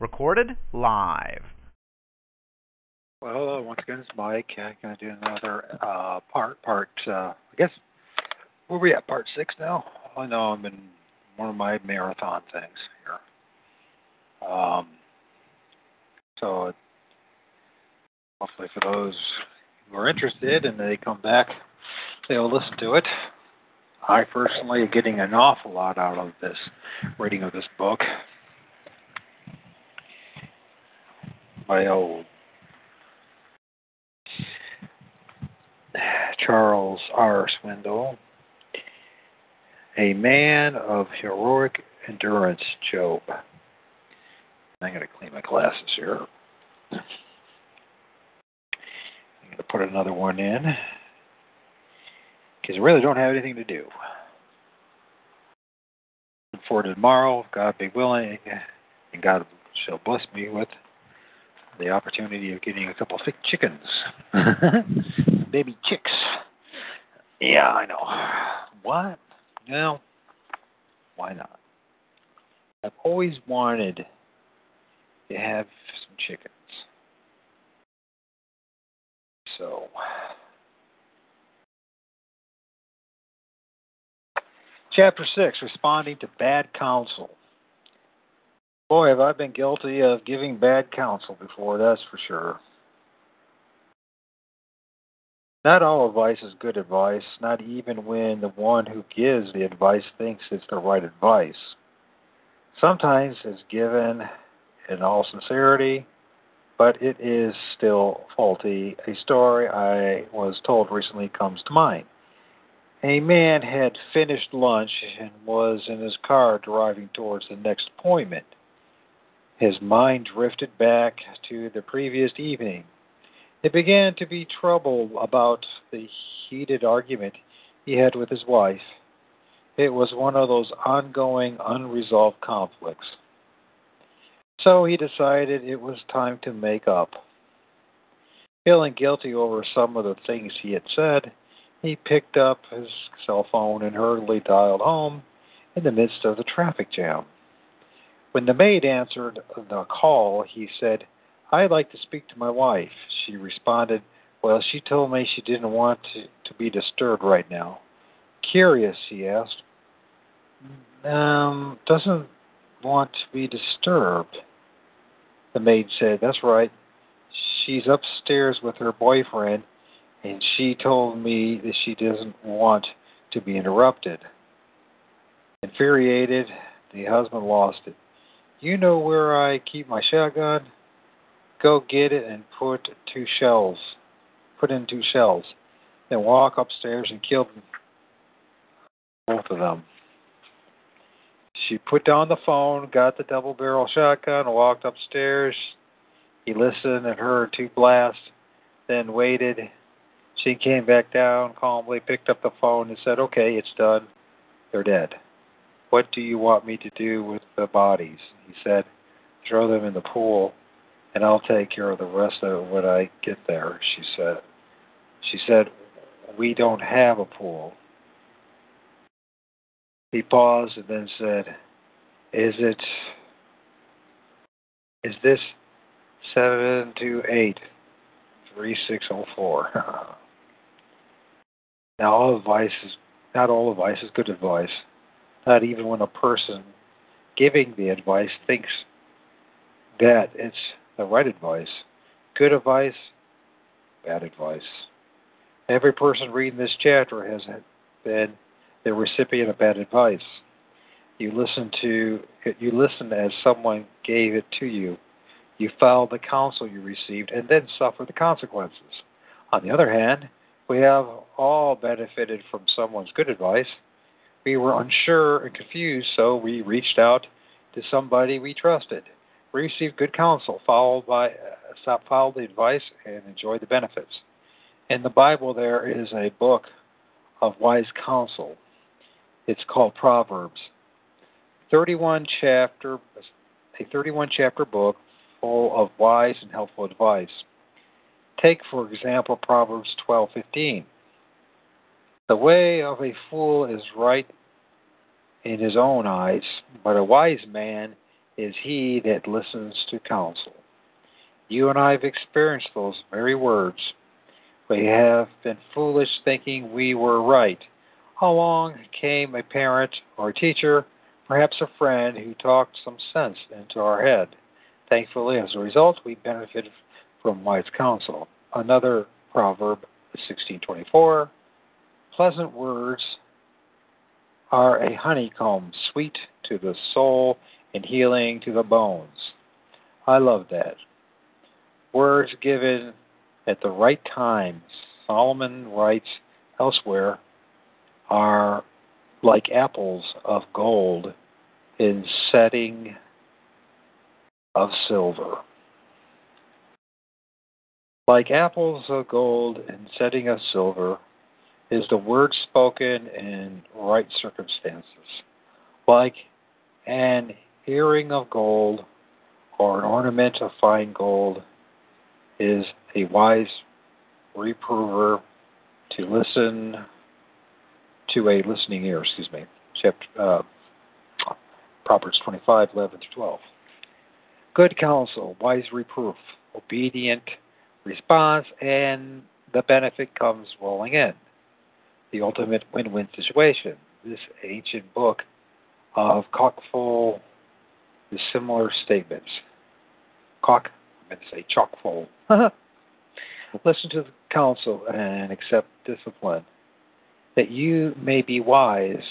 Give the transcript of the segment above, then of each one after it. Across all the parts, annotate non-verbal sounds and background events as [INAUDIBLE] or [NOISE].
Recorded live. Well. Once again, it's Mike. I'm going to do another uh, part. Part, uh, I guess, where are we at? Part six now? I know I'm in one of my marathon things here. Um, so hopefully for those who are interested and they come back, they'll listen to it. I personally am getting an awful lot out of this reading of this book. My old Charles R. Swindoll a man of heroic endurance, Job. I'm going to clean my glasses here. I'm going to put another one in because I really don't have anything to do. For tomorrow, God be willing, and God shall bless me with the opportunity of getting a couple of thick chickens, [LAUGHS] baby chicks. Yeah, I know. What? Well, why not? I've always wanted to have some chickens. So, chapter 6 Responding to Bad Counsel. Boy, have I been guilty of giving bad counsel before, that's for sure. Not all advice is good advice, not even when the one who gives the advice thinks it's the right advice. Sometimes it's given in all sincerity, but it is still faulty. A story I was told recently comes to mind. A man had finished lunch and was in his car driving towards the next appointment. His mind drifted back to the previous evening he began to be troubled about the heated argument he had with his wife. It was one of those ongoing, unresolved conflicts. So he decided it was time to make up. Feeling guilty over some of the things he had said, he picked up his cell phone and hurriedly dialed home in the midst of the traffic jam. When the maid answered the call, he said, I'd like to speak to my wife. She responded, Well, she told me she didn't want to, to be disturbed right now. Curious, he asked. Um, doesn't want to be disturbed. The maid said, That's right. She's upstairs with her boyfriend, and she told me that she doesn't want to be interrupted. Infuriated, the husband lost it. You know where I keep my shotgun? Go get it and put two shells. Put in two shells. Then walk upstairs and kill both of them. She put down the phone, got the double barrel shotgun, walked upstairs. He listened and heard two blasts, then waited. She came back down calmly, picked up the phone, and said, Okay, it's done. They're dead. What do you want me to do with the bodies? He said, Throw them in the pool and I'll take care of the rest of it when I get there, she said. She said, We don't have a pool. He paused and then said, Is it is this seven two eight three six oh four? [LAUGHS] now all advice is not all advice is good advice. Not even when a person giving the advice thinks that it's the right advice. Good advice, bad advice. Every person reading this chapter has been the recipient of bad advice. You listen to you listen as someone gave it to you. You follow the counsel you received and then suffer the consequences. On the other hand, we have all benefited from someone's good advice. We were unsure and confused, so we reached out to somebody we trusted. We received good counsel, followed by uh, followed the advice, and enjoyed the benefits. In the Bible, there is a book of wise counsel. It's called Proverbs. 31 chapter, a 31 chapter book full of wise and helpful advice. Take, for example, Proverbs 12:15. The way of a fool is right in his own eyes, but a wise man is he that listens to counsel. You and I have experienced those very words. We have been foolish thinking we were right. Along came a parent or a teacher, perhaps a friend, who talked some sense into our head. Thankfully, as a result, we benefited from wise counsel. Another proverb, 1624, pleasant words are a honeycomb, sweet to the soul and healing to the bones. I love that. Words given at the right time, Solomon writes elsewhere, are like apples of gold in setting of silver. Like apples of gold in setting of silver is the word spoken in right circumstances. Like an earring of gold or an ornament of fine gold is a wise reprover to listen to a listening ear, excuse me. Chapter, uh, Proverbs 25, 11 through 12. Good counsel, wise reproof, obedient response, and the benefit comes rolling in. The ultimate win win situation. This ancient book of cockful is similar statements. Cock, I meant to say chockful. [LAUGHS] Listen to the counsel and accept discipline, that you may be wise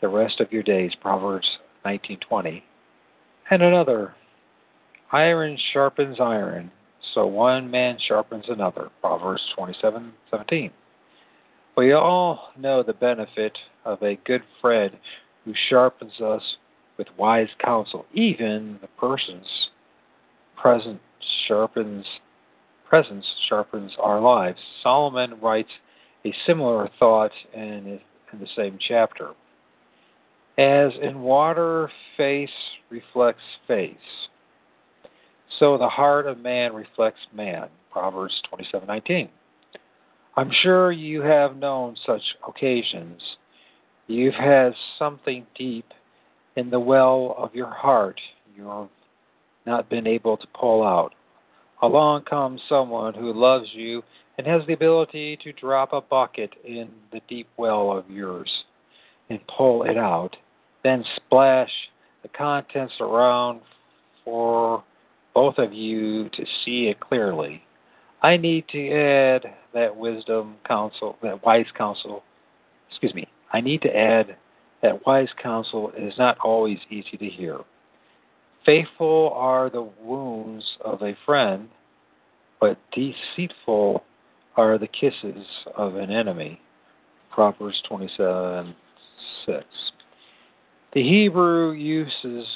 the rest of your days. Proverbs 19:20. And another, iron sharpens iron, so one man sharpens another. Proverbs 27:17. We all know the benefit of a good friend who sharpens us with wise counsel. Even the person's sharpens presence sharpens our lives. Solomon writes a similar thought in, in the same chapter. As in water, face reflects face, so the heart of man reflects man. Proverbs 27:19. I'm sure you have known such occasions. You've had something deep in the well of your heart you've not been able to pull out. Along comes someone who loves you and has the ability to drop a bucket in the deep well of yours and pull it out, then splash the contents around for both of you to see it clearly. I need to add that wisdom counsel, that wise counsel, excuse me, I need to add that wise counsel is not always easy to hear. Faithful are the wounds of a friend, but deceitful are the kisses of an enemy. Proverbs 27 6. The Hebrew uses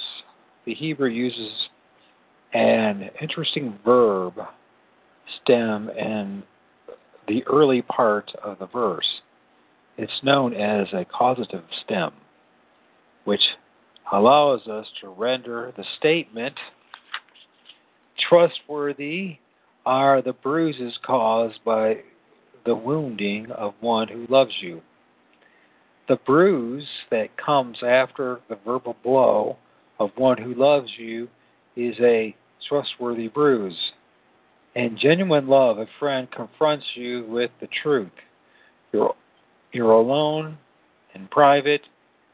the Hebrew uses an interesting verb stem in the early part of the verse. It's known as a causative stem, which allows us to render the statement trustworthy are the bruises caused by the wounding of one who loves you. The bruise that comes after the verbal blow of one who loves you is a trustworthy bruise. In genuine love, a friend confronts you with the truth. You're, you're alone in private.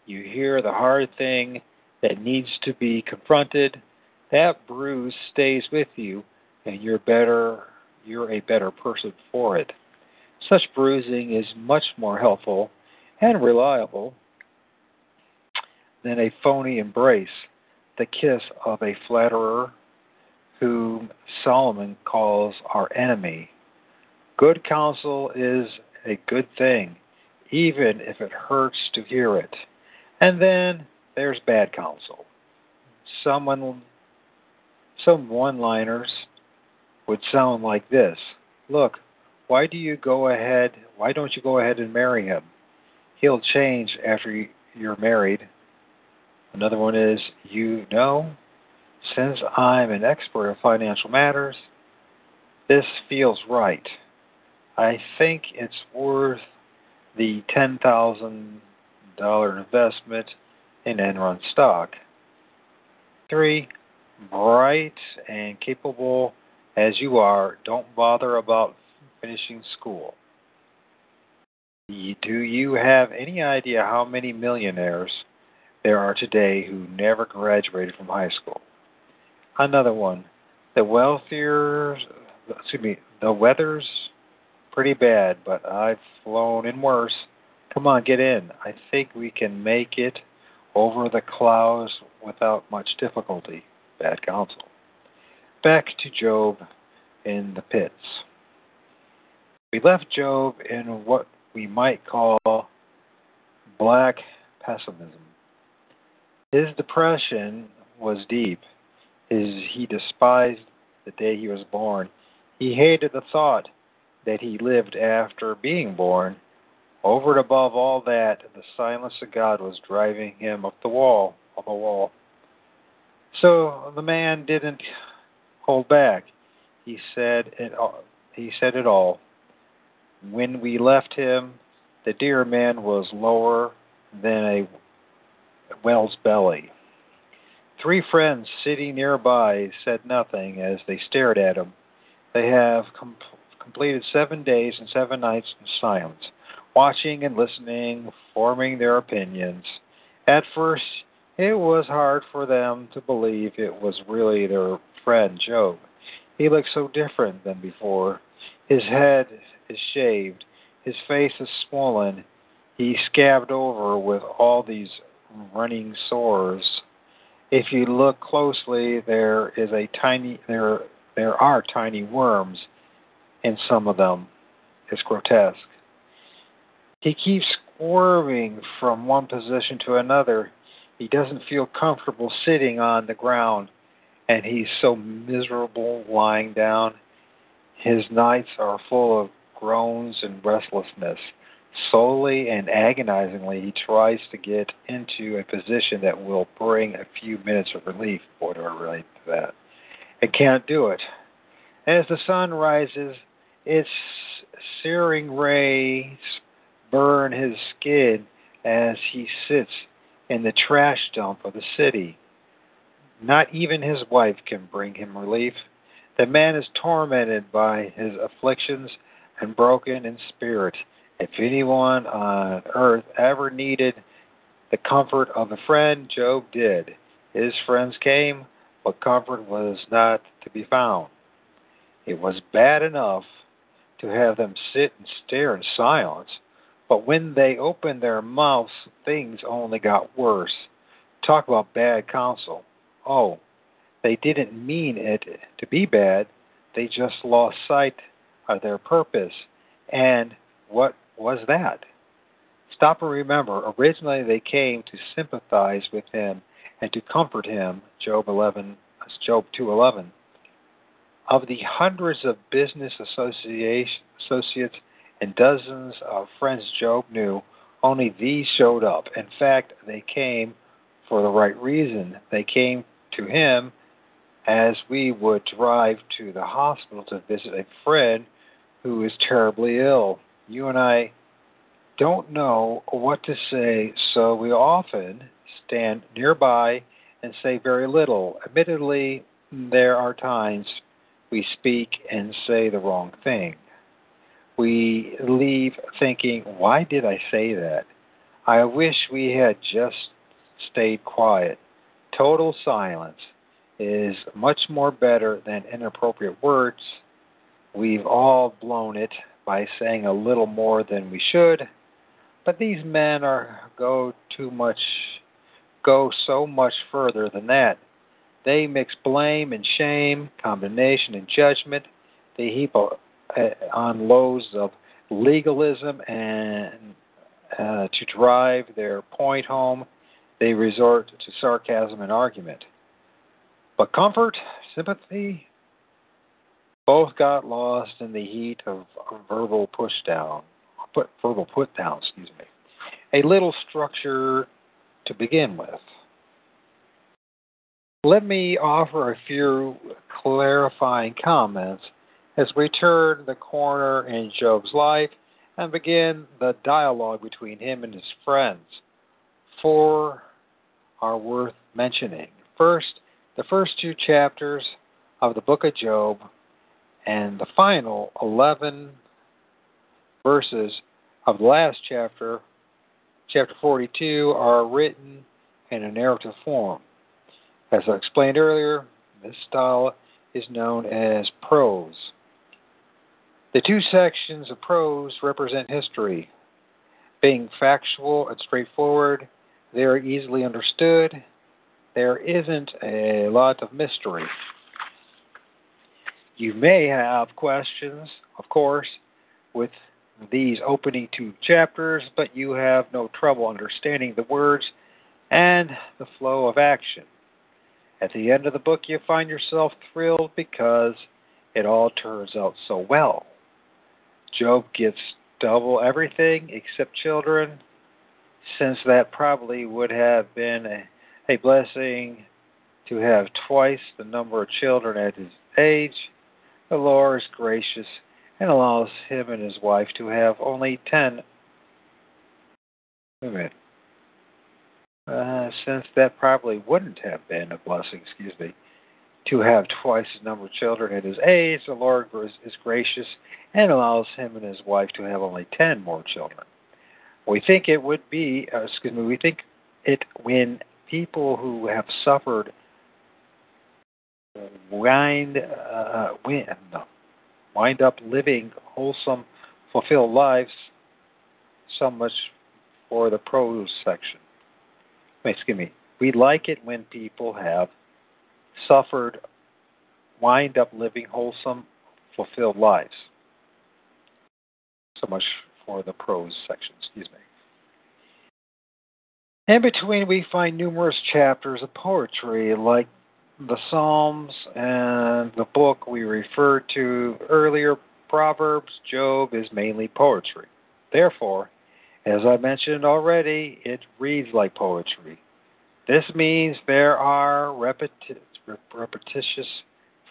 You hear the hard thing that needs to be confronted. That bruise stays with you, and you're better. You're a better person for it. Such bruising is much more helpful and reliable than a phony embrace, the kiss of a flatterer whom Solomon calls our enemy. Good counsel is a good thing, even if it hurts to hear it. And then there's bad counsel. Someone, some one-liners would sound like this: "Look, why do you go ahead? Why don't you go ahead and marry him? He'll change after you're married." Another one is, "You know, since I'm an expert in financial matters, this feels right. I think it's worth the $10,000 investment in Enron stock. Three, bright and capable as you are, don't bother about finishing school. Do you have any idea how many millionaires there are today who never graduated from high school? Another one. The wealthier, excuse me, the weather's pretty bad, but I've flown in worse. Come on, get in. I think we can make it over the clouds without much difficulty. Bad counsel. Back to Job in the pits. We left Job in what we might call black pessimism. His depression was deep is he despised the day he was born. He hated the thought that he lived after being born. Over and above all that, the silence of God was driving him up the wall, up the wall. So the man didn't hold back. He said it. He said it all. When we left him, the dear man was lower than a whale's belly. Three friends sitting nearby said nothing as they stared at him. They have com- completed seven days and seven nights in silence, watching and listening, forming their opinions. At first, it was hard for them to believe it was really their friend Job. He looked so different than before. His head is shaved, his face is swollen, he scabbed over with all these running sores. If you look closely, there is a tiny there there are tiny worms in some of them. It's grotesque. He keeps squirming from one position to another. He doesn't feel comfortable sitting on the ground, and he's so miserable lying down. His nights are full of groans and restlessness. Slowly and agonizingly, he tries to get into a position that will bring a few minutes of relief. Do I relate to that. It can't do it. As the sun rises, its searing rays burn his skin as he sits in the trash dump of the city. Not even his wife can bring him relief. The man is tormented by his afflictions and broken in spirit. If anyone on earth ever needed the comfort of a friend, Job did. His friends came, but comfort was not to be found. It was bad enough to have them sit and stare in silence, but when they opened their mouths, things only got worse. Talk about bad counsel. Oh, they didn't mean it to be bad, they just lost sight of their purpose and what was that? Stop and remember, originally they came to sympathize with him and to comfort him, Job 11, Job 2:11. Of the hundreds of business associates and dozens of friends Job knew, only these showed up. In fact, they came for the right reason. They came to him as we would drive to the hospital to visit a friend who is terribly ill you and I don't know what to say, so we often stand nearby and say very little. Admittedly, there are times we speak and say the wrong thing. We leave thinking, why did I say that? I wish we had just stayed quiet. Total silence is much more better than inappropriate words. We've all blown it by saying a little more than we should. But these men are go too much go so much further than that. They mix blame and shame, condemnation and judgment. They heap on loads of legalism and uh, to drive their point home, they resort to sarcasm and argument. But comfort, sympathy, both got lost in the heat of verbal pushdown, put, verbal put down, excuse me. A little structure to begin with. Let me offer a few clarifying comments as we turn the corner in Job's life and begin the dialogue between him and his friends. Four are worth mentioning. First, the first two chapters of the book of Job and the final 11 verses of the last chapter, chapter 42, are written in a narrative form. As I explained earlier, this style is known as prose. The two sections of prose represent history. Being factual and straightforward, they are easily understood. There isn't a lot of mystery. You may have questions, of course, with these opening two chapters, but you have no trouble understanding the words and the flow of action. At the end of the book, you find yourself thrilled because it all turns out so well. Job gets double everything except children, since that probably would have been a, a blessing to have twice the number of children at his age. The Lord is gracious and allows him and his wife to have only ten. Minute. Uh, since that probably wouldn't have been a blessing, excuse me, to have twice the number of children at his age, the Lord is gracious and allows him and his wife to have only ten more children. We think it would be, uh, excuse me, we think it when people who have suffered wind, uh, wind, wind up living wholesome, fulfilled lives. So much for the prose section. Excuse me. We like it when people have suffered, wind up living wholesome, fulfilled lives. So much for the prose section, excuse me. In between, we find numerous chapters of poetry, like the Psalms and the book we referred to earlier, Proverbs, Job, is mainly poetry. Therefore, as I mentioned already, it reads like poetry. This means there are repeti- repetitious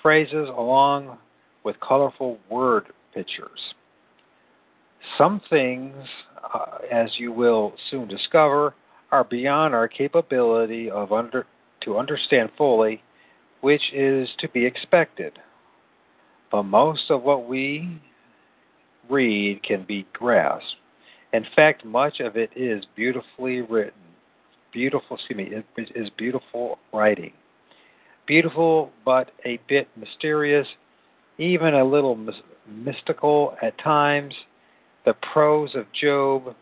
phrases along with colorful word pictures. Some things, uh, as you will soon discover, are beyond our capability of under, to understand fully which is to be expected. But most of what we read can be grasped. In fact, much of it is beautifully written. Beautiful, excuse me, it is beautiful writing. Beautiful, but a bit mysterious, even a little mystical at times. The prose of Job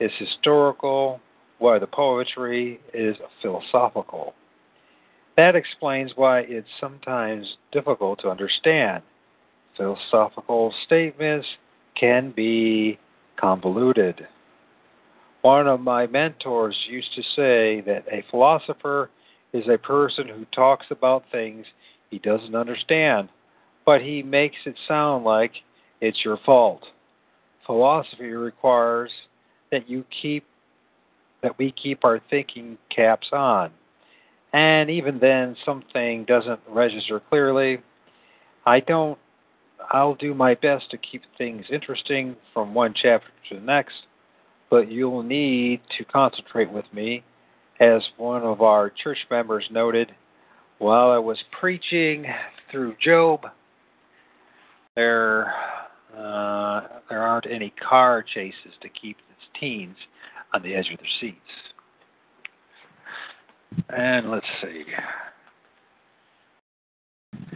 is historical, while the poetry is philosophical. That explains why it's sometimes difficult to understand. Philosophical statements can be convoluted. One of my mentors used to say that a philosopher is a person who talks about things he doesn't understand, but he makes it sound like it's your fault. Philosophy requires that you keep that we keep our thinking caps on. And even then, something doesn't register clearly. I don't, I'll do my best to keep things interesting from one chapter to the next, but you'll need to concentrate with me. As one of our church members noted, while I was preaching through Job, there uh, there aren't any car chases to keep its teens on the edge of their seats. And let's see.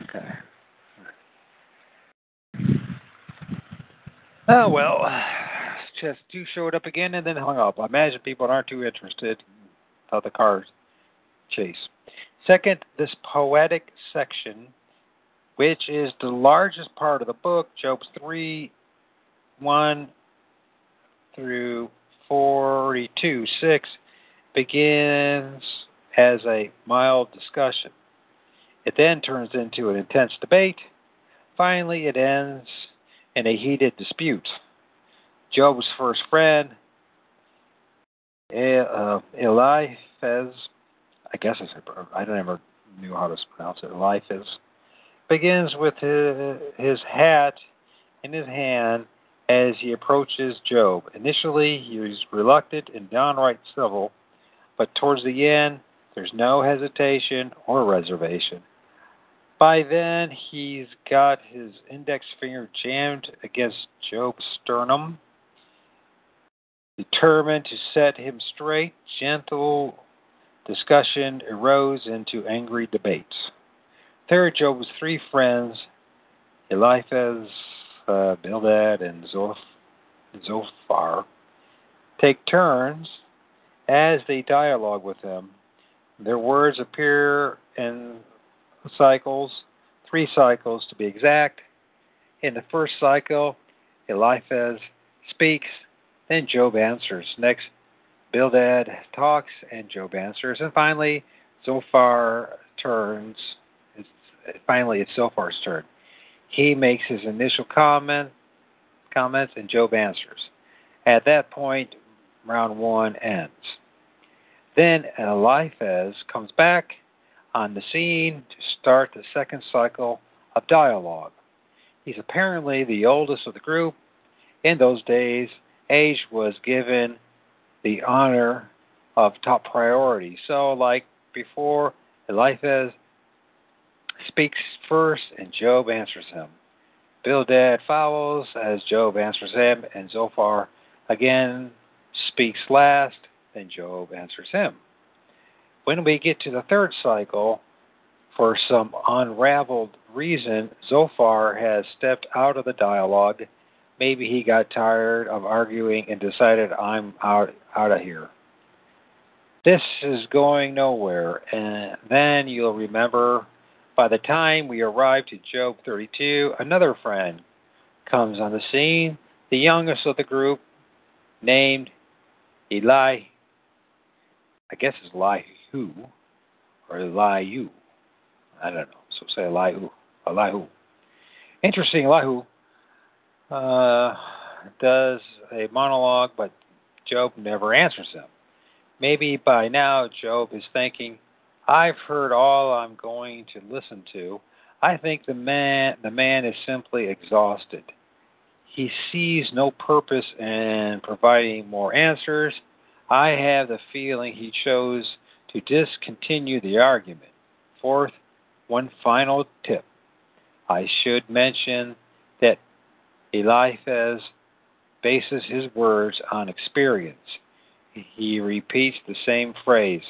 Okay. Oh well, just two showed up again and then hung up. I imagine people aren't too interested how the car chase. Second, this poetic section, which is the largest part of the book, Job's 3 1 through 42 6 begins as a mild discussion. It then turns into an intense debate. Finally, it ends in a heated dispute. Job's first friend, uh, Eliphaz, I guess I said, I never knew how to pronounce it, Eliphaz, begins with his, his hat in his hand as he approaches Job. Initially, he is reluctant and downright civil, but towards the end, there's no hesitation or reservation. By then, he's got his index finger jammed against Job's sternum. Determined to set him straight, gentle discussion arose into angry debates. Third, Job's three friends, Eliphaz, uh, Bildad, and Zophar, take turns as they dialogue with him. Their words appear in cycles, three cycles to be exact. In the first cycle, Eliphaz speaks, then Job answers. Next, Bildad talks, and Job answers. And finally, Zophar turns. It's, finally, it's Zophar's turn. He makes his initial comment, comments, and Job answers. At that point, round one ends. Then Eliphaz comes back on the scene to start the second cycle of dialogue. He's apparently the oldest of the group. In those days, age was given the honor of top priority. So, like before, Eliphaz speaks first and Job answers him. Bildad follows as Job answers him, and Zophar again speaks last, then Job answers him. When we get to the third cycle, for some unraveled reason, Zophar has stepped out of the dialogue. Maybe he got tired of arguing and decided, I'm out, out of here. This is going nowhere. And then you'll remember by the time we arrive to Job 32, another friend comes on the scene, the youngest of the group, named Eli. I guess it's Elihu or Elihu. I don't know. So say Elihu. Elihu. Interesting, Elihu uh, does a monologue, but Job never answers him. Maybe by now Job is thinking, I've heard all I'm going to listen to. I think the man the man is simply exhausted. He sees no purpose in providing more answers. I have the feeling he chose to discontinue the argument. Fourth, one final tip. I should mention that Eliphaz bases his words on experience. He repeats the same phrase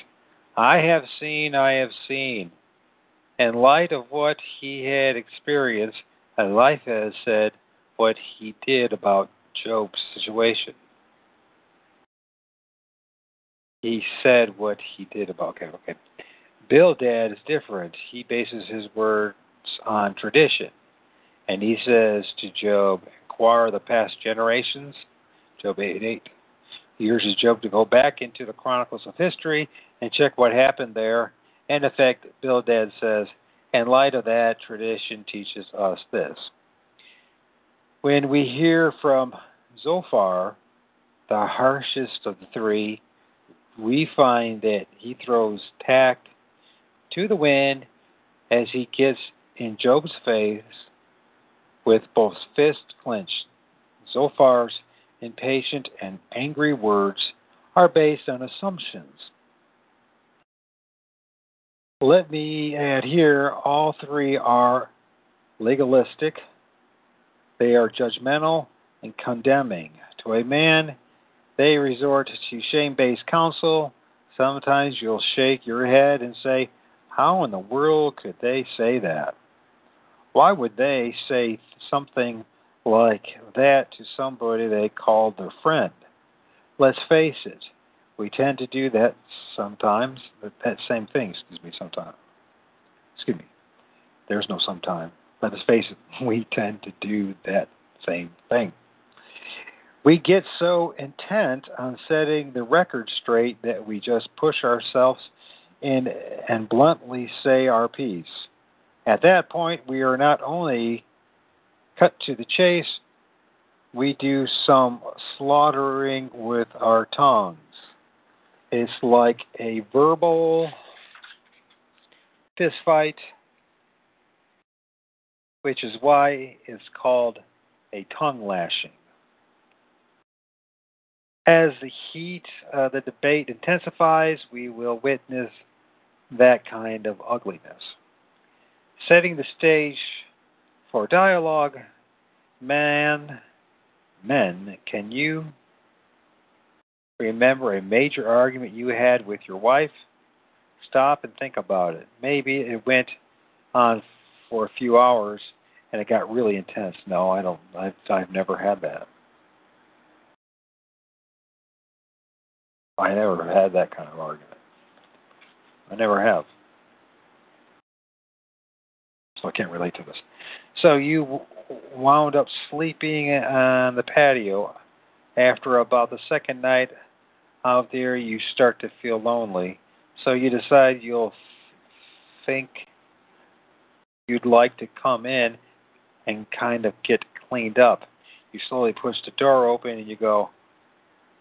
I have seen, I have seen. In light of what he had experienced, Eliphaz said what he did about Job's situation. He said what he did about okay, okay. Bildad is different. He bases his words on tradition. And he says to Job, Inquire the past generations. Job 8 8. He urges Job to go back into the chronicles of history and check what happened there. In effect, Bildad says, in light of that, tradition teaches us this. When we hear from Zophar, the harshest of the three, we find that he throws tact to the wind as he gets in Job's face with both fists clenched. Zophar's impatient and angry words are based on assumptions. Let me add here all three are legalistic, they are judgmental and condemning. To a man, they resort to shame based counsel. Sometimes you'll shake your head and say, how in the world could they say that? Why would they say something like that to somebody they called their friend? Let's face it, we tend to do that sometimes, that same thing, excuse me, sometimes. Excuse me. There's no sometime. Let us face it, [LAUGHS] we tend to do that same thing. We get so intent on setting the record straight that we just push ourselves in and bluntly say our piece. At that point, we are not only cut to the chase, we do some slaughtering with our tongues. It's like a verbal fistfight, which is why it's called a tongue lashing. As the heat of the debate intensifies, we will witness that kind of ugliness. Setting the stage for dialogue, man, men, can you remember a major argument you had with your wife? Stop and think about it. Maybe it went on for a few hours and it got really intense. No, I don't. I've, I've never had that. I never had that kind of argument. I never have. So I can't relate to this. So you wound up sleeping on the patio. After about the second night out there, you start to feel lonely. So you decide you'll think you'd like to come in and kind of get cleaned up. You slowly push the door open and you go,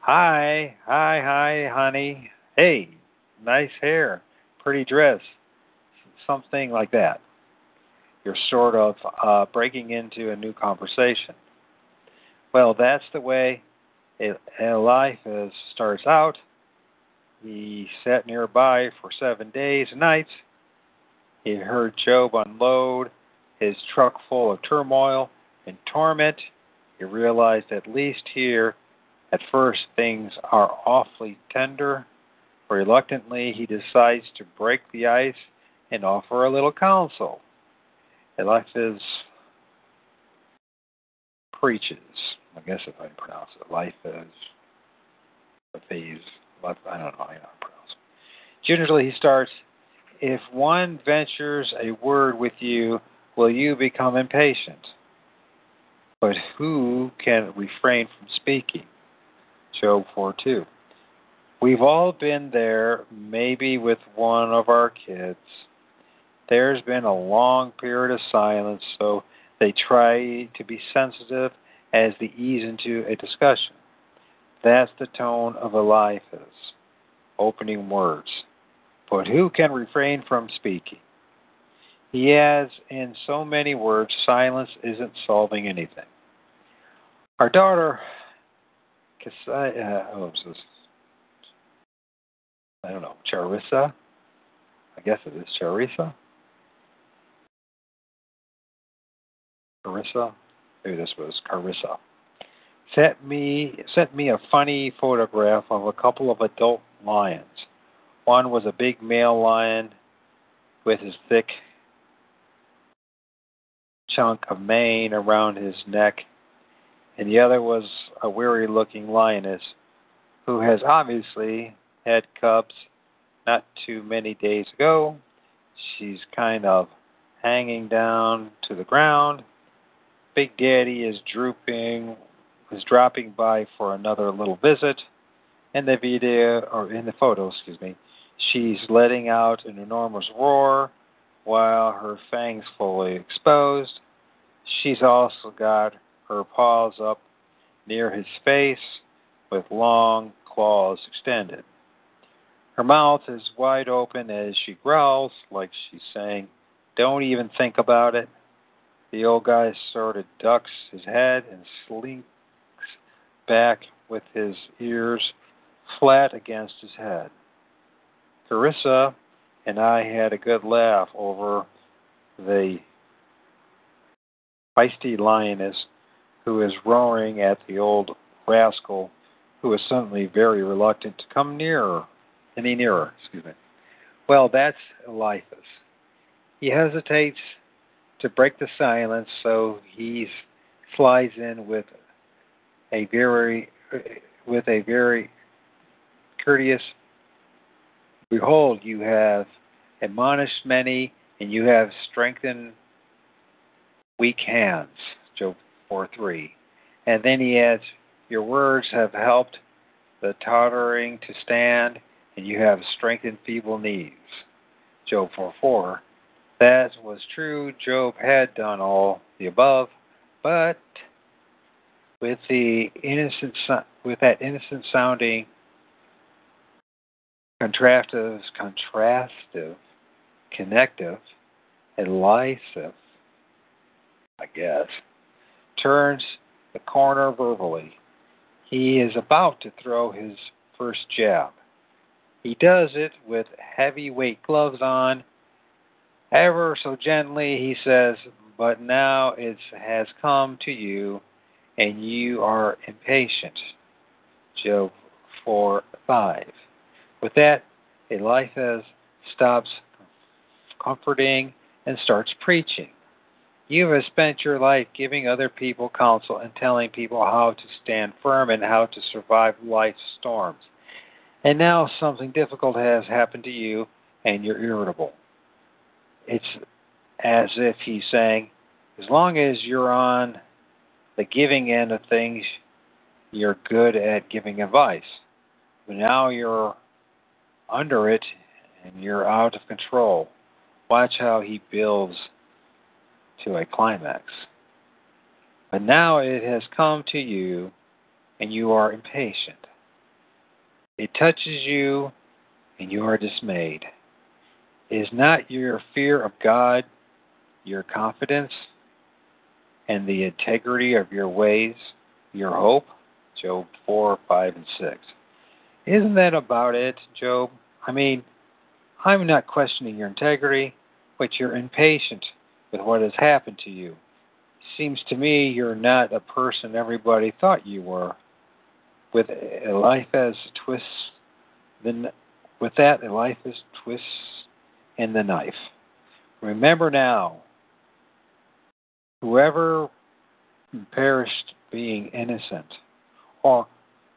Hi, hi, hi, honey. Hey, nice hair, pretty dress. Something like that. You're sort of uh, breaking into a new conversation. Well, that's the way Eliphaz starts out. He sat nearby for seven days and nights. He heard Job unload his truck full of turmoil and torment. He realized at least here at first, things are awfully tender. Reluctantly, he decides to break the ice and offer a little counsel. Eliphaz preaches. I guess if I pronounce it, is a phase. I don't know how to pronounce it. Generally, he starts, if one ventures a word with you, will you become impatient? But who can refrain from speaking? Job 4 2. We've all been there, maybe with one of our kids. There's been a long period of silence, so they try to be sensitive as they ease into a discussion. That's the tone of Eliphaz, opening words. But who can refrain from speaking? He has, in so many words, silence isn't solving anything. Our daughter Kasai, uh, oh, this, I don't know, Charissa? I guess it is Charissa? Carissa? Maybe this was Carissa. Sent me sent me a funny photograph of a couple of adult lions. One was a big male lion with his thick chunk of mane around his neck and the other was a weary looking lioness who has obviously had cubs not too many days ago. She's kind of hanging down to the ground. Big Daddy is drooping, is dropping by for another little visit. In the video, or in the photo, excuse me, she's letting out an enormous roar while her fangs fully exposed. She's also got her paws up near his face with long claws extended. Her mouth is wide open as she growls, like she's saying, Don't even think about it. The old guy sort of ducks his head and slinks back with his ears flat against his head. Carissa and I had a good laugh over the feisty lioness who is roaring at the old rascal who is suddenly very reluctant to come nearer, any nearer, excuse me. Well, that's Eliphaz. He hesitates to break the silence, so he flies in with a very, with a very courteous. Behold, you have admonished many, and you have strengthened weak hands. 4 3. And then he adds, Your words have helped the tottering to stand, and you have strengthened feeble knees. Job 4 4. That was true. Job had done all the above, but with the innocent, with that innocent sounding contrastive, contrastive, connective, elisive, I guess, turns the corner verbally. He is about to throw his first jab. He does it with heavyweight gloves on. Ever so gently, he says, But now it has come to you, and you are impatient. Job 4 5. With that, Eliphaz stops comforting and starts preaching. You have spent your life giving other people counsel and telling people how to stand firm and how to survive life's storms. And now something difficult has happened to you and you're irritable. It's as if he's saying, as long as you're on the giving end of things, you're good at giving advice. But now you're under it and you're out of control. Watch how he builds to a climax. But now it has come to you and you are impatient. It touches you and you are dismayed. Is not your fear of God your confidence and the integrity of your ways your hope? Job 4, 5, and 6. Isn't that about it, Job? I mean, I'm not questioning your integrity, but you're impatient with what has happened to you. Seems to me you're not a person everybody thought you were with Eliphaz twists then with that Eliphaz twists in the knife. Remember now, whoever perished being innocent, or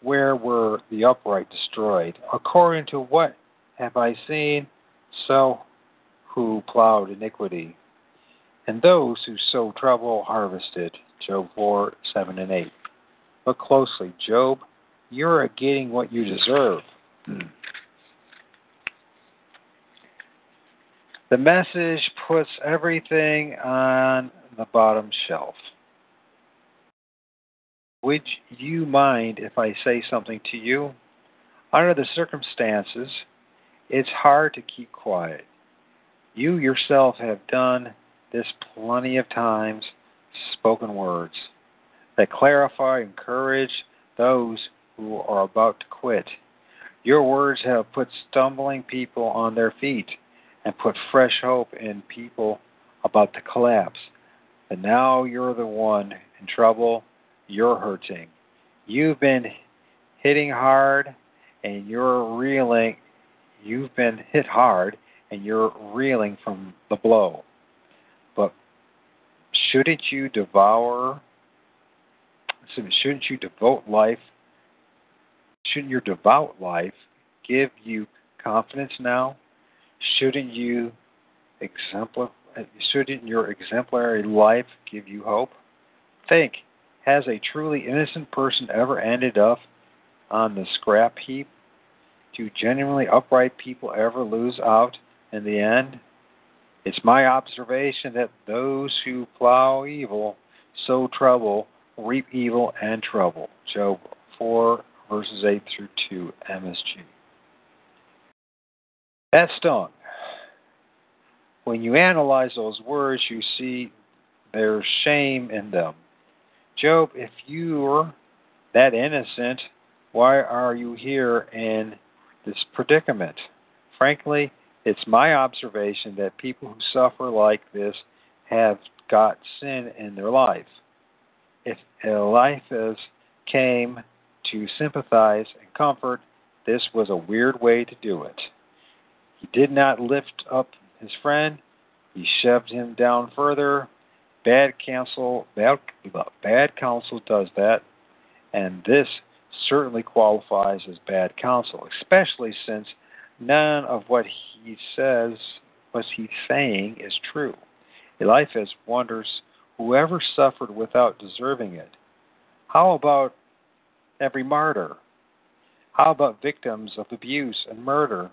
where were the upright destroyed? According to what have I seen, so who plowed iniquity, and those who sow trouble harvested. Job 4, 7, and 8. Look closely, Job you're getting what you deserve. Hmm. The message puts everything on the bottom shelf. Would you mind if I say something to you? Under the circumstances, it's hard to keep quiet. You yourself have done this plenty of times, spoken words that clarify, encourage those who are about to quit. Your words have put stumbling people on their feet and put fresh hope in people about to collapse. And now you're the one in trouble, you're hurting. You've been hitting hard and you're reeling. You've been hit hard and you're reeling from the blow. Shouldn't you devour, shouldn't you devote life Shouldn't your devout life give you confidence now? Shouldn't you exemplar shouldn't your exemplary life give you hope? Think, has a truly innocent person ever ended up on the scrap heap? Do genuinely upright people ever lose out in the end? It's my observation that those who plow evil sow trouble, reap evil and trouble. Job 4 verses 8 through 2 MSG. That stung. When you analyze those words, you see there's shame in them. Job, if you're that innocent, why are you here in this predicament? Frankly, it's my observation that people who suffer like this have got sin in their life. If Eliphaz came to sympathize and comfort, this was a weird way to do it. He did not lift up his friend, he shoved him down further. Bad counsel, bad, bad counsel does that, and this certainly qualifies as bad counsel, especially since none of what he says, what he's saying, is true. Eliphaz wonders whoever suffered without deserving it. How about every martyr? How about victims of abuse and murder?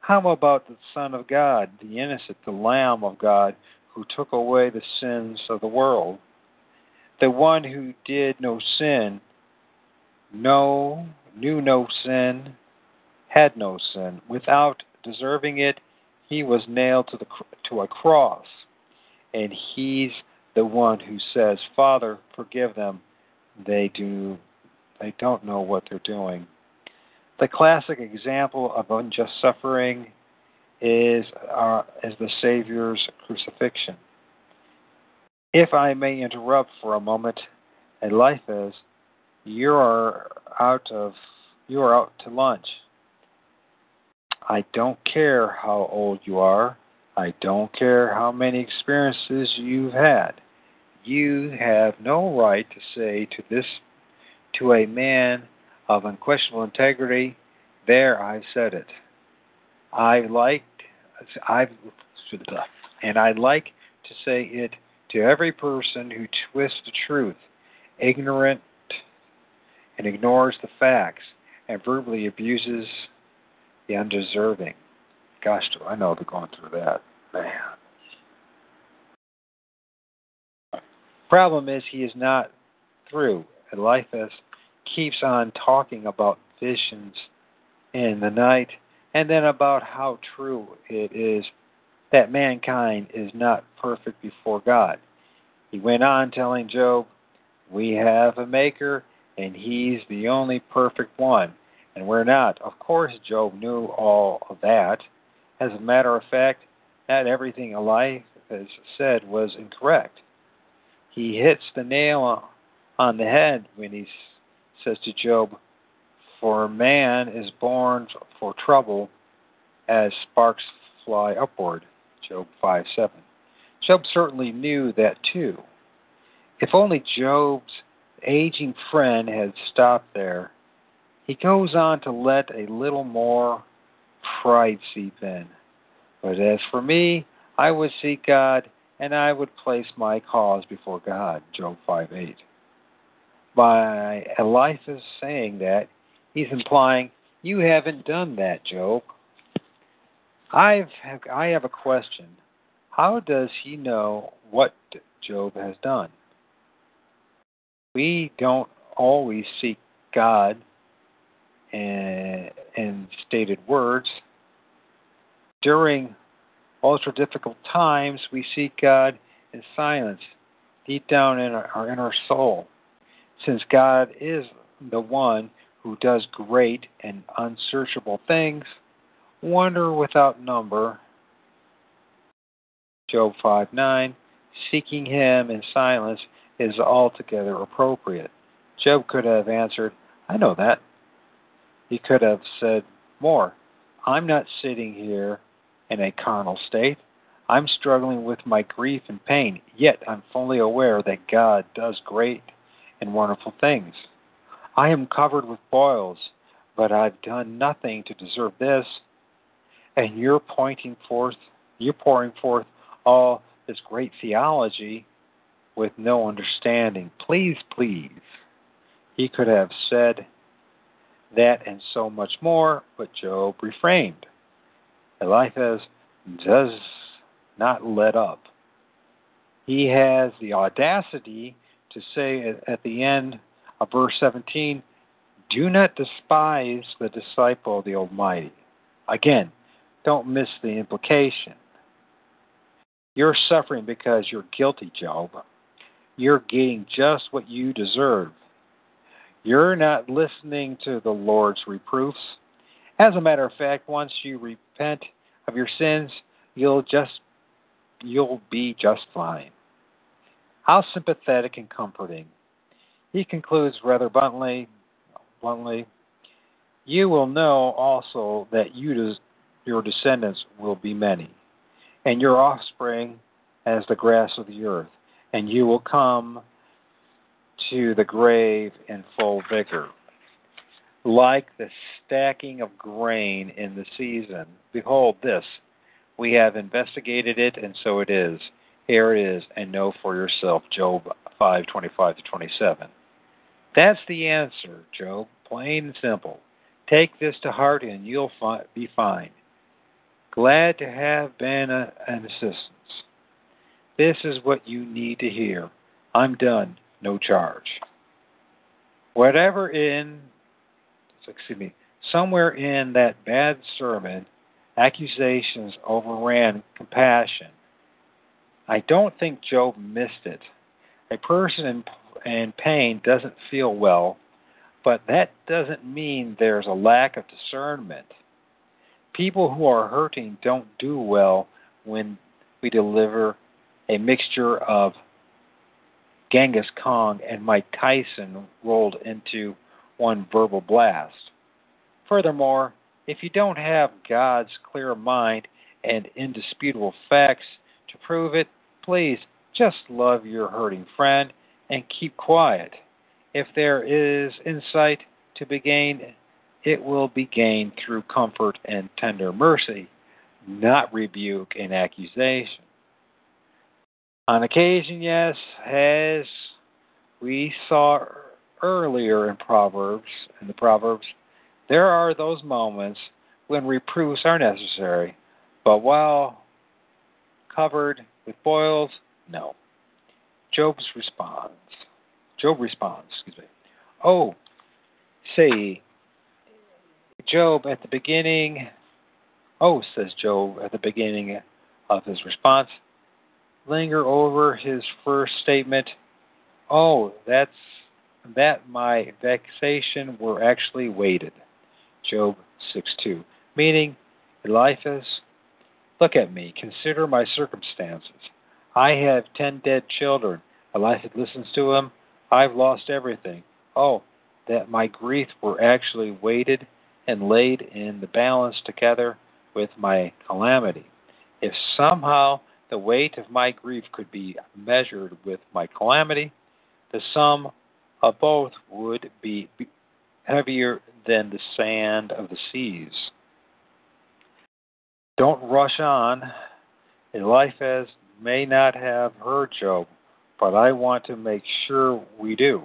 How about the Son of God, the innocent, the Lamb of God, who took away the sins of the world? The one who did no sin, no, knew no sin, had no sin. Without deserving it, he was nailed to the to a cross, and he's the one who says, "Father, forgive them; they do, they don't know what they're doing." The classic example of unjust suffering is uh, is the Savior's crucifixion. If I may interrupt for a moment, Eliphaz you are out of you are out to lunch. I don't care how old you are. I don't care how many experiences you've had. You have no right to say to this to a man of unquestionable integrity, there I've said it. I liked I've and I like to say it to every person who twists the truth, ignorant and ignores the facts, and verbally abuses the undeserving. Gosh, do I know they're going through that. Man. Problem is, he is not through. Eliphaz keeps on talking about visions in the night and then about how true it is that mankind is not perfect before God. He went on telling Job, We have a maker, and he's the only perfect one and we're not. Of course, Job knew all of that. As a matter of fact, not everything Eliphaz said was incorrect. He hits the nail on the head when he says to Job, For man is born for trouble as sparks fly upward. Job 5 7. Job certainly knew that too. If only Job's aging friend had stopped there he goes on to let a little more pride seep in. But as for me, I would seek God and I would place my cause before God. Job 5 8. By Eliphaz saying that, he's implying, You haven't done that, Job. I've, I have a question. How does he know what Job has done? We don't always seek God and, in stated words. During ultra difficult times, we seek God in silence, deep down in our, our soul. Since God is the one who does great and unsearchable things, wonder without number. Job 5 9, seeking Him in silence is altogether appropriate. Job could have answered, I know that. He could have said more. I'm not sitting here in a carnal state. I'm struggling with my grief and pain, yet I'm fully aware that God does great and wonderful things. I am covered with boils, but I've done nothing to deserve this. And you're pointing forth, you're pouring forth all this great theology with no understanding. Please, please. He could have said, that and so much more, but Job refrained. Eliphaz does not let up. He has the audacity to say at the end of verse 17, Do not despise the disciple of the Almighty. Again, don't miss the implication. You're suffering because you're guilty, Job. You're getting just what you deserve. You're not listening to the Lord's reproofs. As a matter of fact, once you repent of your sins, you'll just you'll be just fine. How sympathetic and comforting. He concludes rather bluntly, bluntly, you will know also that you your descendants will be many, and your offspring as the grass of the earth, and you will come to the grave in full vigor. Like the stacking of grain in the season, behold this, we have investigated it, and so it is. Here it is, and know for yourself. Job 5:25 to 27. That's the answer, Job, plain and simple. Take this to heart and you'll fi- be fine. Glad to have been a, an assistance. This is what you need to hear. I'm done, no charge. Whatever in, excuse me, somewhere in that bad sermon, accusations overran compassion. I don't think Job missed it. A person in, in pain doesn't feel well, but that doesn't mean there's a lack of discernment. People who are hurting don't do well when we deliver a mixture of Genghis Khan and Mike Tyson rolled into one verbal blast. Furthermore, if you don't have God's clear mind and indisputable facts to prove it, please just love your hurting friend and keep quiet. If there is insight to be gained, it will be gained through comfort and tender mercy, not rebuke and accusation. On occasion, yes, as we saw earlier in Proverbs, in the Proverbs, there are those moments when reproofs are necessary, but while covered with boils, no. Job's responds. Job responds, excuse me. Oh, say, Job at the beginning, oh, says Job at the beginning of his response, linger over his first statement. Oh, that's that my vexation were actually weighted. Job 6:2. Meaning, Eliphaz, look at me, consider my circumstances. I have ten dead children. Eliphaz listens to him. I've lost everything. Oh, that my grief were actually weighted and laid in the balance together with my calamity. If somehow the weight of my grief could be measured with my calamity, the sum of both would be heavier than the sand of the seas. Don't rush on. Eliphaz may not have heard Job, but I want to make sure we do.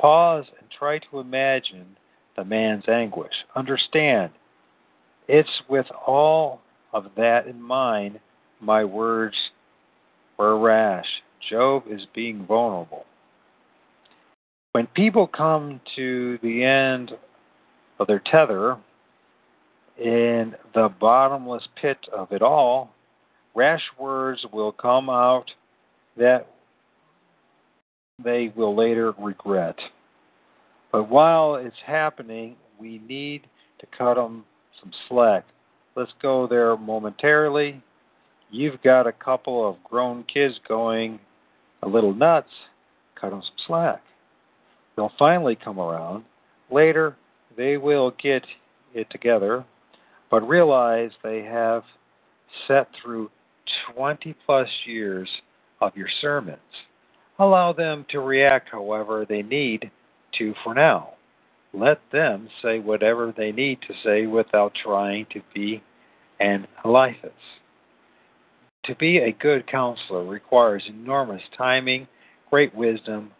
Pause and try to imagine the man's anguish. Understand, it's with all of that in mind my words were rash. Job is being vulnerable. When people come to the end of their tether in the bottomless pit of it all, rash words will come out that they will later regret. But while it's happening, we need to cut them some slack. Let's go there momentarily. You've got a couple of grown kids going a little nuts. Cut them some slack. They'll finally come around. Later, they will get it together, but realize they have sat through 20 plus years of your sermons. Allow them to react however they need to for now. Let them say whatever they need to say without trying to be an Eliphaz. To be a good counselor requires enormous timing, great wisdom,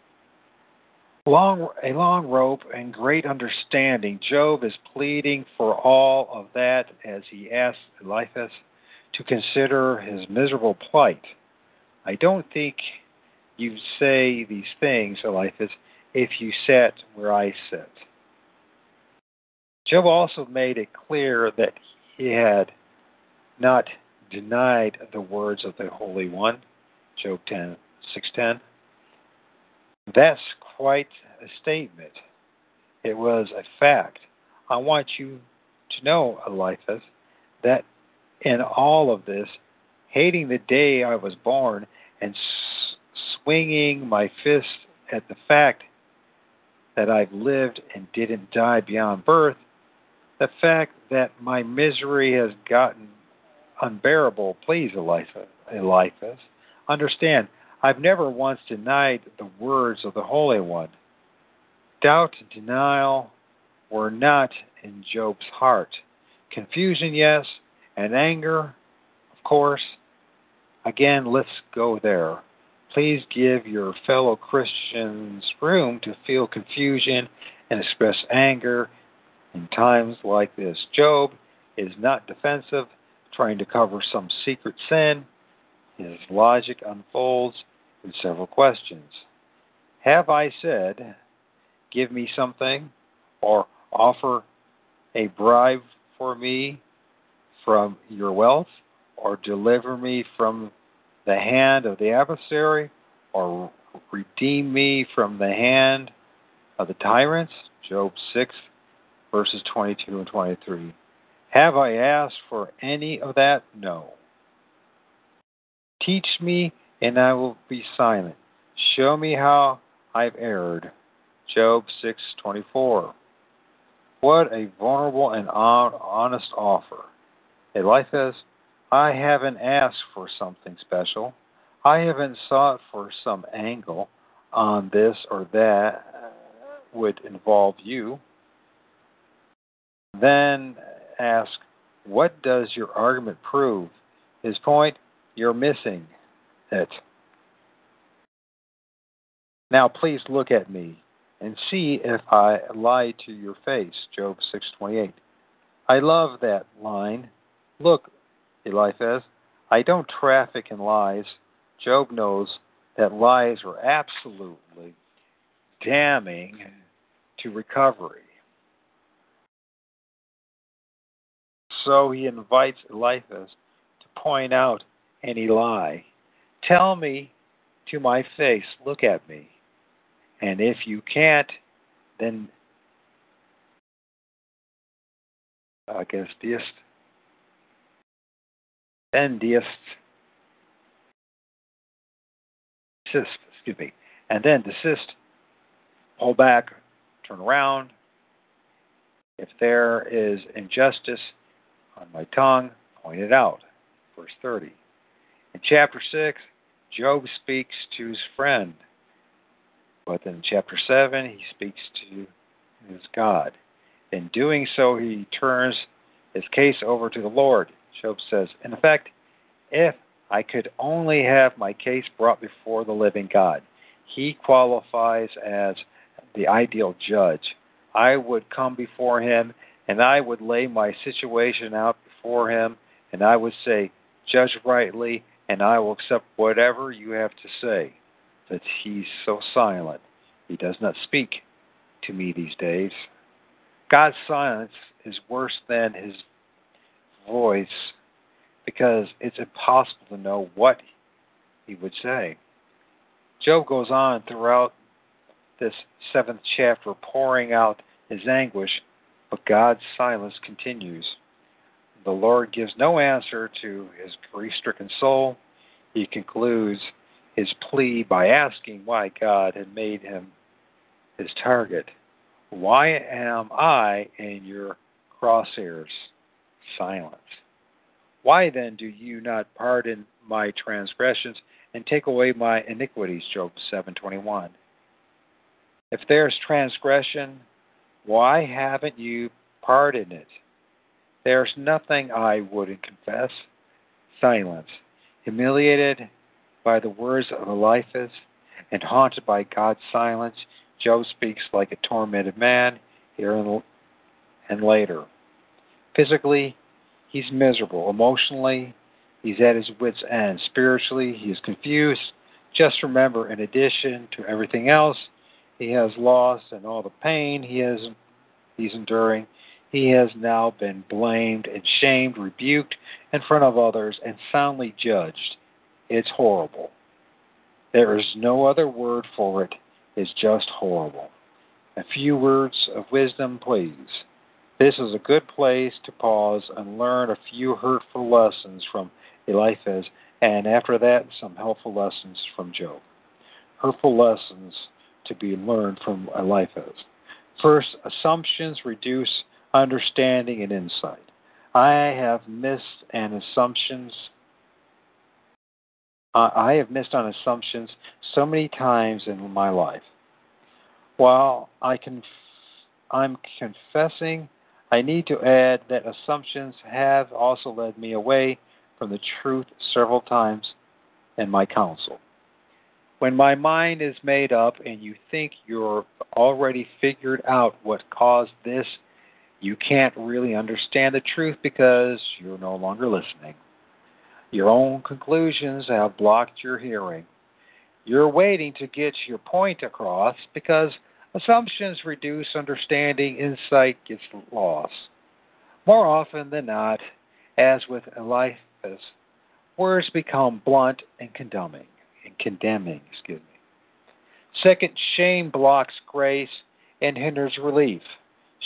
long, a long rope, and great understanding. Job is pleading for all of that as he asks Eliphaz to consider his miserable plight. I don't think you'd say these things, Eliphaz, if you sat where I sit. Job also made it clear that he had not denied the words of the Holy One, Job 10, 610. That's quite a statement. It was a fact. I want you to know, Eliphaz, that in all of this, hating the day I was born and swinging my fist at the fact that I've lived and didn't die beyond birth, the fact that my misery has gotten unbearable, please, Eliphaz, understand, I've never once denied the words of the Holy One. Doubt and denial were not in Job's heart. Confusion, yes, and anger, of course. Again, let's go there. Please give your fellow Christians room to feel confusion and express anger in times like this. Job is not defensive, trying to cover some secret sin. His logic unfolds in several questions. Have I said, Give me something, or offer a bribe for me from your wealth, or deliver me from the hand of the adversary, or redeem me from the hand of the tyrants? Job 6, verses 22 and 23. Have I asked for any of that? No. Teach me, and I will be silent. Show me how I've erred. Job 6:24. What a vulnerable and honest offer. Eliphaz, I haven't asked for something special. I haven't sought for some angle on this or that would involve you. Then ask, What does your argument prove? His point, you're missing it. Now please look at me and see if I lie to your face. Job 6:28. I love that line. Look, Eliphaz, I don't traffic in lies. Job knows that lies are absolutely damning to recovery. So he invites Eliphaz to point out any lie. Tell me to my face, look at me. And if you can't, then I guess deist then deist desist, excuse me, and then desist, pull back, turn around. If there is injustice on my tongue, point it out. Verse 30. In chapter 6, Job speaks to his friend, but in chapter 7, he speaks to his God. In doing so, he turns his case over to the Lord. Job says, In effect, if I could only have my case brought before the living God, he qualifies as the ideal judge. I would come before him and I would lay my situation out before him and I would say, Judge rightly, and I will accept whatever you have to say. But he's so silent. He does not speak to me these days. God's silence is worse than his voice because it's impossible to know what he would say. Job goes on throughout this seventh chapter pouring out his anguish, but God's silence continues. The Lord gives no answer to his grief stricken soul. He concludes his plea by asking why God had made him his target. Why am I in your crosshairs? Silence. Why then do you not pardon my transgressions and take away my iniquities? Job 7:21. If there's transgression, why haven't you pardoned it? There's nothing I wouldn't confess. Silence. Humiliated by the words of Eliphaz and haunted by God's silence, Job speaks like a tormented man here and later. Physically, he's miserable. Emotionally, he's at his wits' end. Spiritually, he is confused. Just remember, in addition to everything else he has lost and all the pain he has he's enduring, he has now been blamed and shamed, rebuked in front of others, and soundly judged. It's horrible. There is no other word for it. It's just horrible. A few words of wisdom, please. This is a good place to pause and learn a few hurtful lessons from Eliphaz, and after that, some helpful lessons from Job. Hurtful lessons to be learned from Eliphaz. First, assumptions reduce understanding and insight. I have missed an assumptions. Uh, I have missed on assumptions so many times in my life. While I can, I'm confessing I need to add that assumptions have also led me away from the truth several times in my counsel. When my mind is made up and you think you're already figured out what caused this, you can't really understand the truth because you're no longer listening. Your own conclusions have blocked your hearing. You're waiting to get your point across because assumptions reduce understanding, insight gets lost. More often than not, as with Eliphaz, words become blunt and condemning and condemning, excuse me. Second, shame blocks grace and hinders relief.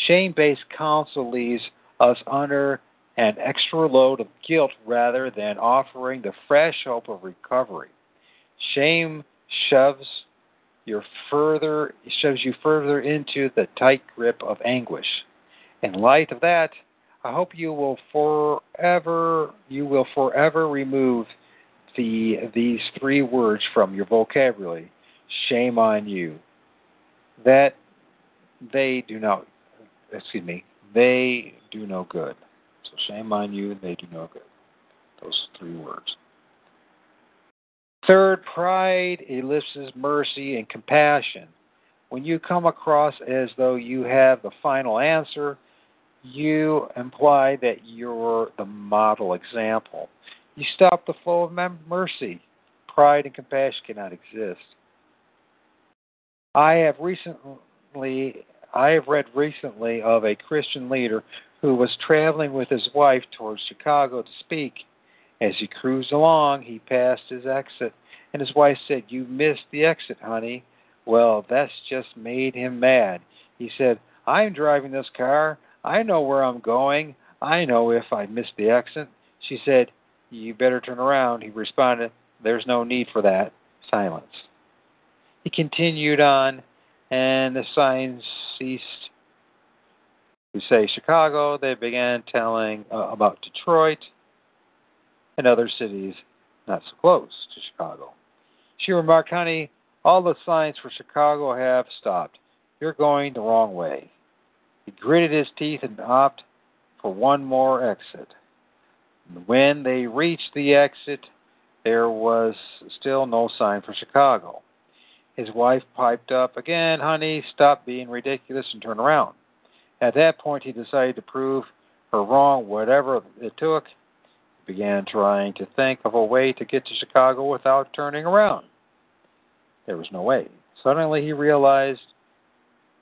Shame based counsel leaves us under an extra load of guilt rather than offering the fresh hope of recovery. Shame shoves your further shoves you further into the tight grip of anguish. In light of that, I hope you will forever you will forever remove the these three words from your vocabulary. Shame on you. That they do not excuse me, they do no good. So shame on you, they do no good. Those three words. Third, pride ellipses mercy and compassion. When you come across as though you have the final answer, you imply that you're the model example. You stop the flow of mercy. Pride and compassion cannot exist. I have recently I have read recently of a Christian leader who was traveling with his wife towards Chicago to speak. As he cruised along, he passed his exit, and his wife said, You missed the exit, honey. Well, that's just made him mad. He said, I'm driving this car. I know where I'm going. I know if I miss the exit. She said, You better turn around. He responded, There's no need for that. Silence. He continued on, and the signs ceased to say Chicago. They began telling uh, about Detroit and other cities not so close to Chicago. She remarked, Honey, all the signs for Chicago have stopped. You're going the wrong way. He gritted his teeth and opted for one more exit. When they reached the exit, there was still no sign for Chicago. His wife piped up, Again, honey, stop being ridiculous and turn around. At that point, he decided to prove her wrong, whatever it took. He began trying to think of a way to get to Chicago without turning around. There was no way. Suddenly, he realized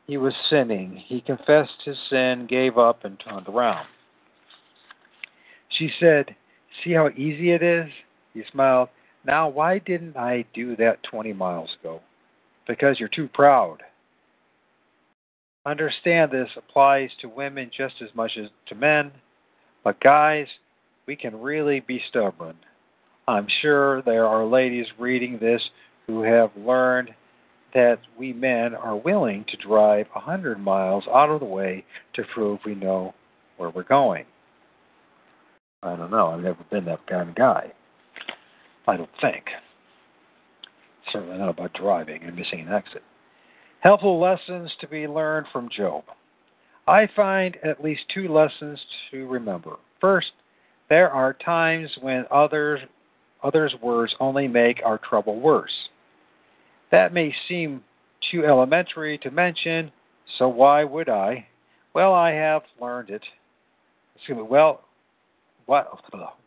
he was sinning. He confessed his sin, gave up, and turned around. She said, See how easy it is? He smiled. Now, why didn't I do that 20 miles ago? Because you're too proud. Understand this applies to women just as much as to men. But, guys, we can really be stubborn. I'm sure there are ladies reading this who have learned that we men are willing to drive a hundred miles out of the way to prove we know where we're going. I don't know. I've never been that kind of guy. I don't think. Certainly not about driving and missing an exit. Helpful lessons to be learned from Job. I find at least two lessons to remember. First, there are times when others others' words only make our trouble worse. That may seem too elementary to mention, so why would I? Well, I have learned it. Excuse me. Well, what?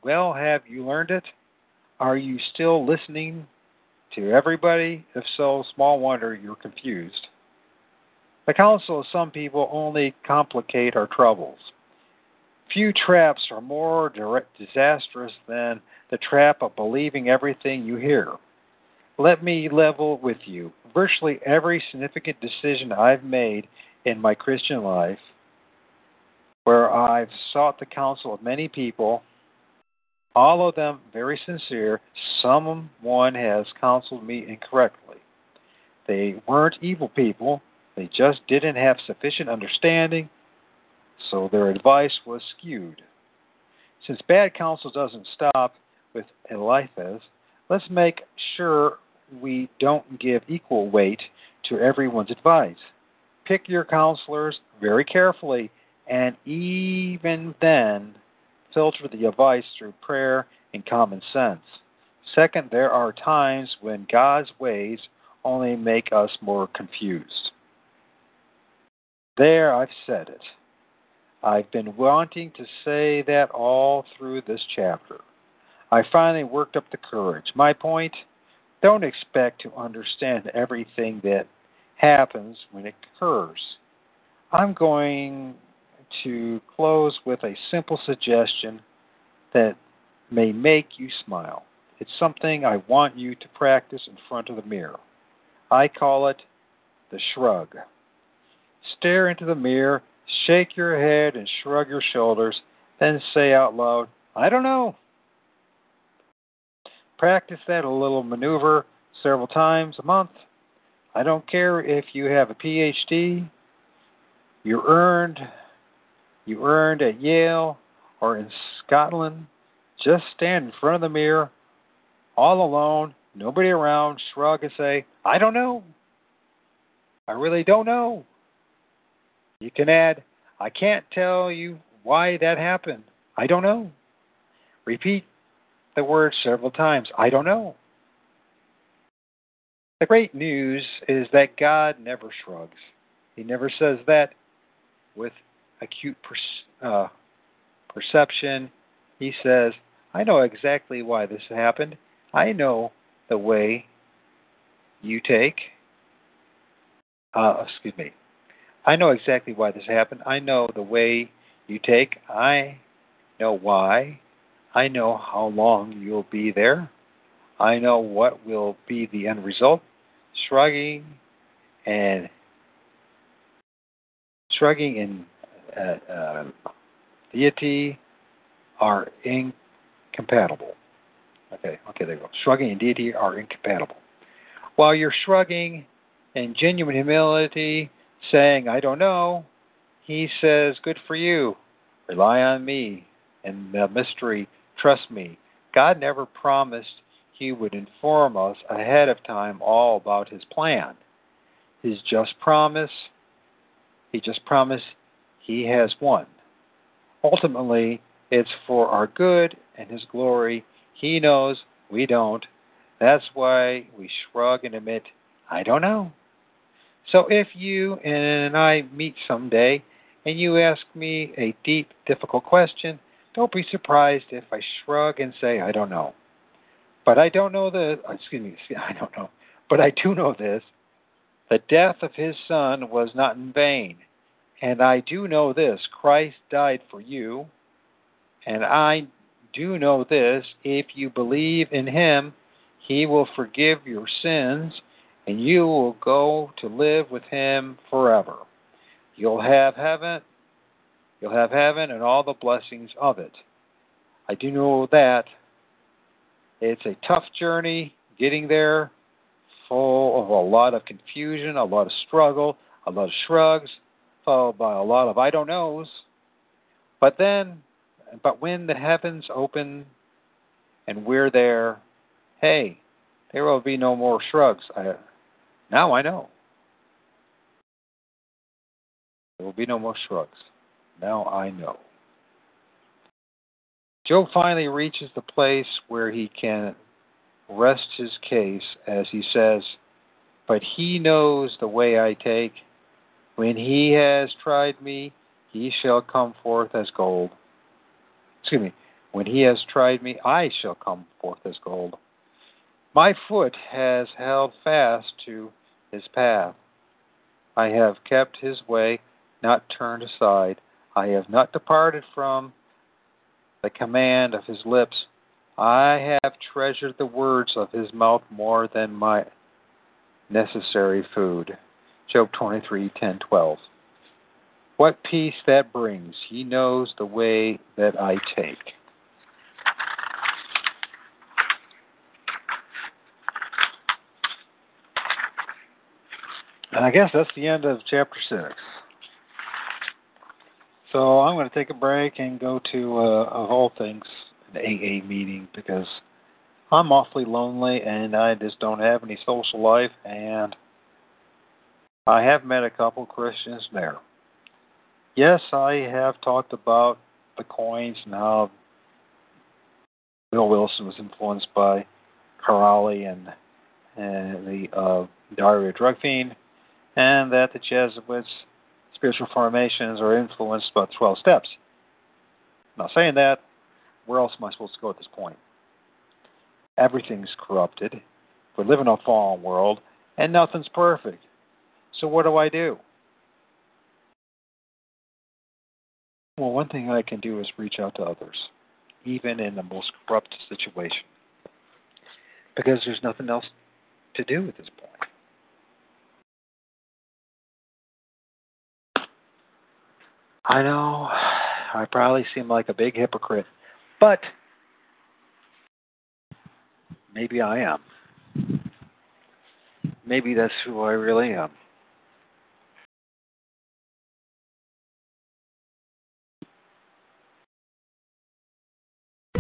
Well, have you learned it? Are you still listening to everybody? If so, small wonder you're confused. The counsel of some people only complicate our troubles. Few traps are more disastrous than the trap of believing everything you hear. Let me level with you. Virtually every significant decision I've made in my Christian life, where I've sought the counsel of many people, all of them very sincere, someone has counseled me incorrectly. They weren't evil people, they just didn't have sufficient understanding, so their advice was skewed. Since bad counsel doesn't stop with Eliphaz, let's make sure we don't give equal weight to everyone's advice. Pick your counselors very carefully, and even then, filter the advice through prayer and common sense. Second, there are times when God's ways only make us more confused. There, I've said it. I've been wanting to say that all through this chapter. I finally worked up the courage. My point don't expect to understand everything that happens when it occurs. I'm going to close with a simple suggestion that may make you smile. It's something I want you to practice in front of the mirror. I call it the shrug. Stare into the mirror, shake your head, and shrug your shoulders, then say out loud, I don't know. Practice that little maneuver several times a month. I don't care if you have a PhD, you earned you earned at Yale or in Scotland. Just stand in front of the mirror, all alone, nobody around, shrug and say, I don't know. I really don't know. You can add, I can't tell you why that happened. I don't know. Repeat the word several times. I don't know. The great news is that God never shrugs. He never says that with acute per- uh, perception. He says, I know exactly why this happened. I know the way you take. Uh, excuse me. I know exactly why this happened. I know the way you take. I know why. I know how long you'll be there. I know what will be the end result. Shrugging and shrugging and uh, uh, deity are incompatible. Okay, okay, there you go. Shrugging and deity are incompatible. While you're shrugging in genuine humility, saying, I don't know, he says, Good for you. Rely on me. And the mystery Trust me, God never promised He would inform us ahead of time all about His plan. His just promise, He just promised He has won. Ultimately, it's for our good and His glory. He knows, we don't. That's why we shrug and admit, I don't know. So if you and I meet someday and you ask me a deep, difficult question, don't be surprised if I shrug and say, I don't know. But I don't know the, uh, excuse me, [LAUGHS] I don't know. But I do know this the death of his son was not in vain. And I do know this Christ died for you. And I do know this if you believe in him, he will forgive your sins and you will go to live with him forever. You'll have heaven You'll have heaven and all the blessings of it. I do know that it's a tough journey getting there, full of a lot of confusion, a lot of struggle, a lot of shrugs, followed by a lot of I don't knows. But then, but when the heavens open and we're there, hey, there will be no more shrugs. I, now I know. There will be no more shrugs. Now I know. Job finally reaches the place where he can rest his case as he says, But he knows the way I take. When he has tried me, he shall come forth as gold. Excuse me. When he has tried me, I shall come forth as gold. My foot has held fast to his path. I have kept his way, not turned aside. I have not departed from the command of his lips. I have treasured the words of his mouth more than my necessary food. Job 23, 10, 12. What peace that brings. He knows the way that I take. And I guess that's the end of chapter 6. So I'm going to take a break and go to, uh, of all things, an AA meeting because I'm awfully lonely and I just don't have any social life. And I have met a couple Christians there. Yes, I have talked about the coins and how Bill Wilson was influenced by Crowley and, and the uh, Diary of Drug Fiend, and that the Jesuits' spiritual formations are influenced by the 12 steps. Now, saying that, where else am I supposed to go at this point? Everything's corrupted. We live in a fallen world, and nothing's perfect. So, what do I do? Well, one thing I can do is reach out to others, even in the most corrupt situation, because there's nothing else to do at this point. I know I probably seem like a big hypocrite, but maybe I am. Maybe that's who I really am.